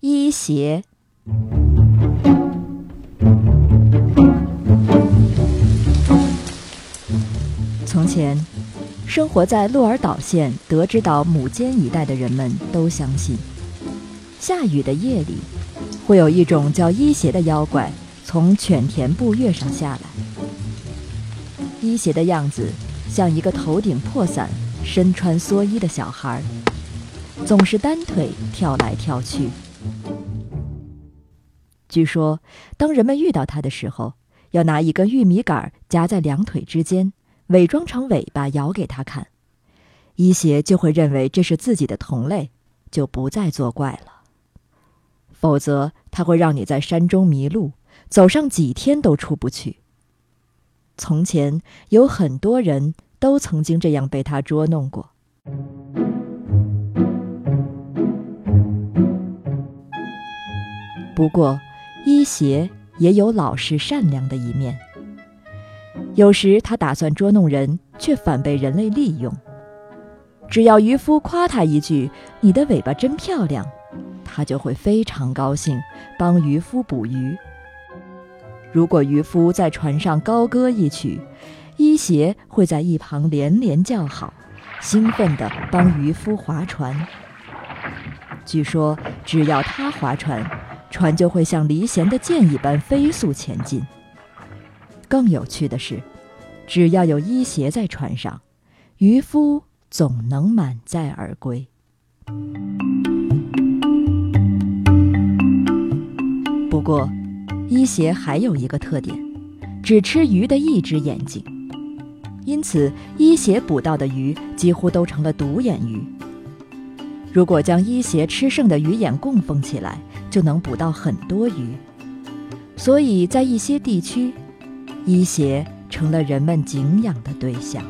医邪。从前，生活在鹿儿岛县德之岛母间一带的人们都相信，下雨的夜里，会有一种叫医邪的妖怪从犬田步月上下来。医邪的样子像一个头顶破伞、身穿蓑衣的小孩，总是单腿跳来跳去。据说，当人们遇到他的时候，要拿一根玉米杆夹在两腿之间，伪装成尾巴摇给他看，医邪就会认为这是自己的同类，就不再作怪了。否则，他会让你在山中迷路，走上几天都出不去。从前有很多人都曾经这样被他捉弄过。不过，伊邪也有老实善良的一面。有时他打算捉弄人，却反被人类利用。只要渔夫夸他一句“你的尾巴真漂亮”，他就会非常高兴，帮渔夫捕鱼。如果渔夫在船上高歌一曲，伊邪会在一旁连连叫好，兴奋地帮渔夫划船。据说，只要他划船，船就会像离弦的箭一般飞速前进。更有趣的是，只要有医邪在船上，渔夫总能满载而归。不过，医邪还有一个特点，只吃鱼的一只眼睛，因此医邪捕到的鱼几乎都成了独眼鱼。如果将伊邪吃剩的鱼眼供奉起来，就能捕到很多鱼。所以在一些地区，医邪成了人们敬仰的对象。